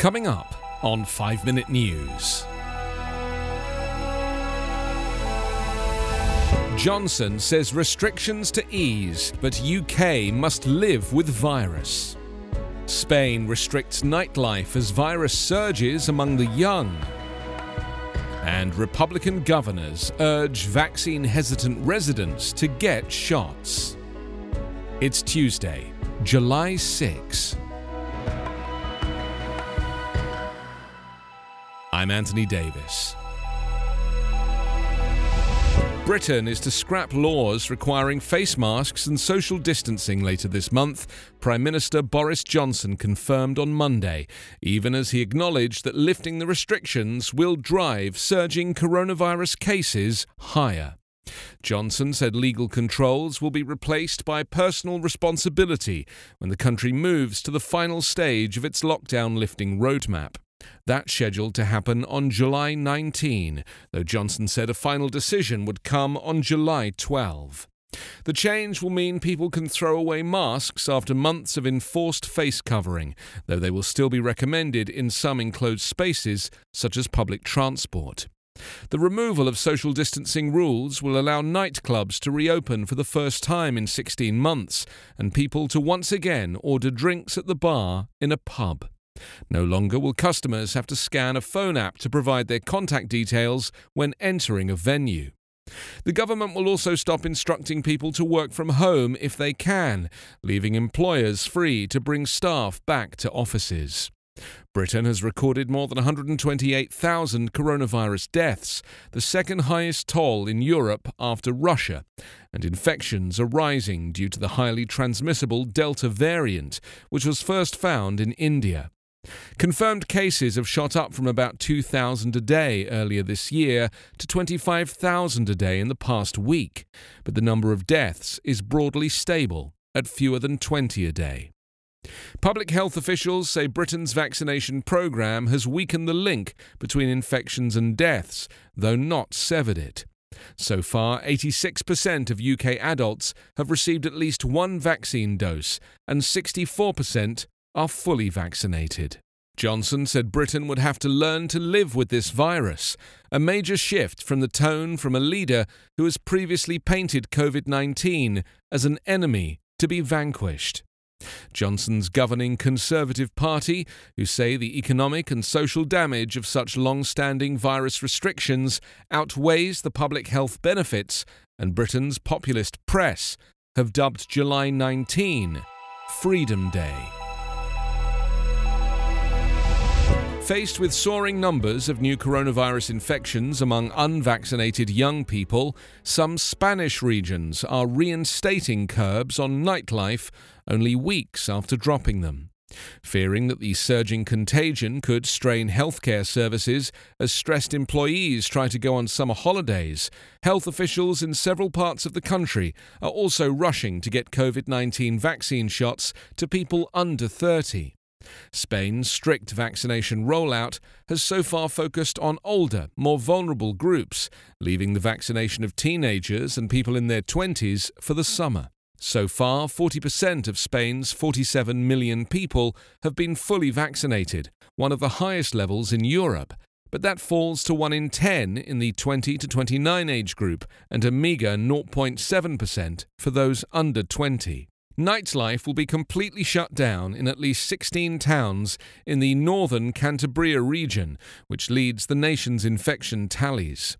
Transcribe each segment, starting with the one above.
Coming up on 5 Minute News. Johnson says restrictions to ease, but UK must live with virus. Spain restricts nightlife as virus surges among the young. And Republican governors urge vaccine hesitant residents to get shots. It's Tuesday, July 6. I'm Anthony Davis. Britain is to scrap laws requiring face masks and social distancing later this month, Prime Minister Boris Johnson confirmed on Monday, even as he acknowledged that lifting the restrictions will drive surging coronavirus cases higher. Johnson said legal controls will be replaced by personal responsibility when the country moves to the final stage of its lockdown lifting roadmap. That's scheduled to happen on July 19, though Johnson said a final decision would come on July 12. The change will mean people can throw away masks after months of enforced face covering, though they will still be recommended in some enclosed spaces, such as public transport. The removal of social distancing rules will allow nightclubs to reopen for the first time in 16 months, and people to once again order drinks at the bar in a pub. No longer will customers have to scan a phone app to provide their contact details when entering a venue. The government will also stop instructing people to work from home if they can, leaving employers free to bring staff back to offices. Britain has recorded more than 128,000 coronavirus deaths, the second highest toll in Europe after Russia, and infections are rising due to the highly transmissible Delta variant, which was first found in India. Confirmed cases have shot up from about 2,000 a day earlier this year to 25,000 a day in the past week, but the number of deaths is broadly stable at fewer than 20 a day. Public health officials say Britain's vaccination programme has weakened the link between infections and deaths, though not severed it. So far, 86% of UK adults have received at least one vaccine dose, and 64% are fully vaccinated. Johnson said Britain would have to learn to live with this virus, a major shift from the tone from a leader who has previously painted COVID 19 as an enemy to be vanquished. Johnson's governing Conservative Party, who say the economic and social damage of such long standing virus restrictions outweighs the public health benefits, and Britain's populist press have dubbed July 19 Freedom Day. Faced with soaring numbers of new coronavirus infections among unvaccinated young people, some Spanish regions are reinstating curbs on nightlife only weeks after dropping them. Fearing that the surging contagion could strain healthcare services as stressed employees try to go on summer holidays, health officials in several parts of the country are also rushing to get COVID 19 vaccine shots to people under 30. Spain's strict vaccination rollout has so far focused on older, more vulnerable groups, leaving the vaccination of teenagers and people in their 20s for the summer. So far, 40% of Spain's 47 million people have been fully vaccinated, one of the highest levels in Europe, but that falls to 1 in 10 in the 20 to 29 age group and a meagre 0.7% for those under 20. Nightlife will be completely shut down in at least 16 towns in the northern Cantabria region, which leads the nation's infection tallies.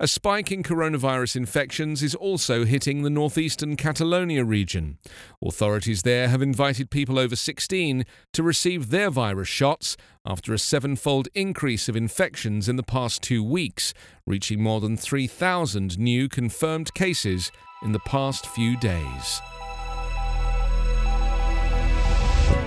A spike in coronavirus infections is also hitting the northeastern Catalonia region. Authorities there have invited people over 16 to receive their virus shots after a sevenfold increase of infections in the past two weeks, reaching more than 3,000 new confirmed cases in the past few days.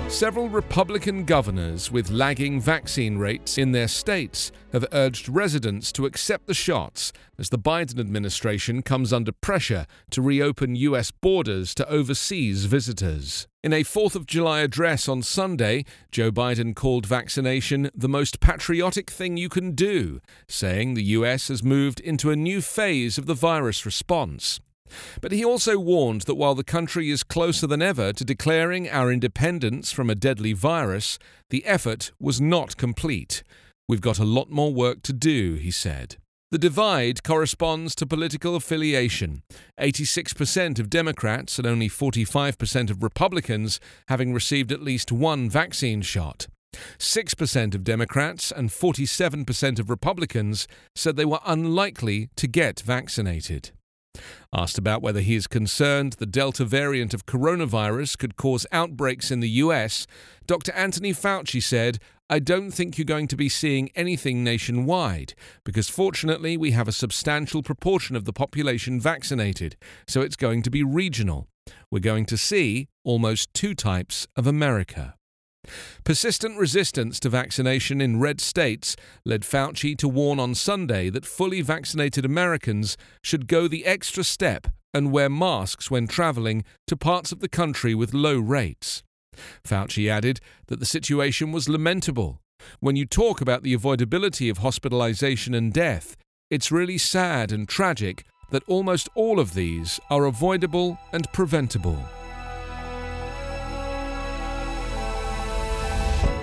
Several Republican governors with lagging vaccine rates in their states have urged residents to accept the shots as the Biden administration comes under pressure to reopen U.S. borders to overseas visitors. In a 4th of July address on Sunday, Joe Biden called vaccination the most patriotic thing you can do, saying the U.S. has moved into a new phase of the virus response. But he also warned that while the country is closer than ever to declaring our independence from a deadly virus, the effort was not complete. We've got a lot more work to do, he said. The divide corresponds to political affiliation. 86% of Democrats and only 45% of Republicans having received at least one vaccine shot. 6% of Democrats and 47% of Republicans said they were unlikely to get vaccinated. Asked about whether he is concerned the Delta variant of coronavirus could cause outbreaks in the US, Dr. Anthony Fauci said, I don't think you're going to be seeing anything nationwide, because fortunately we have a substantial proportion of the population vaccinated, so it's going to be regional. We're going to see almost two types of America. Persistent resistance to vaccination in red states led Fauci to warn on Sunday that fully vaccinated Americans should go the extra step and wear masks when traveling to parts of the country with low rates. Fauci added that the situation was lamentable. When you talk about the avoidability of hospitalization and death, it's really sad and tragic that almost all of these are avoidable and preventable.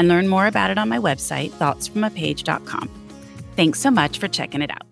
and learn more about it on my website, thoughtsfromapage.com. Thanks so much for checking it out.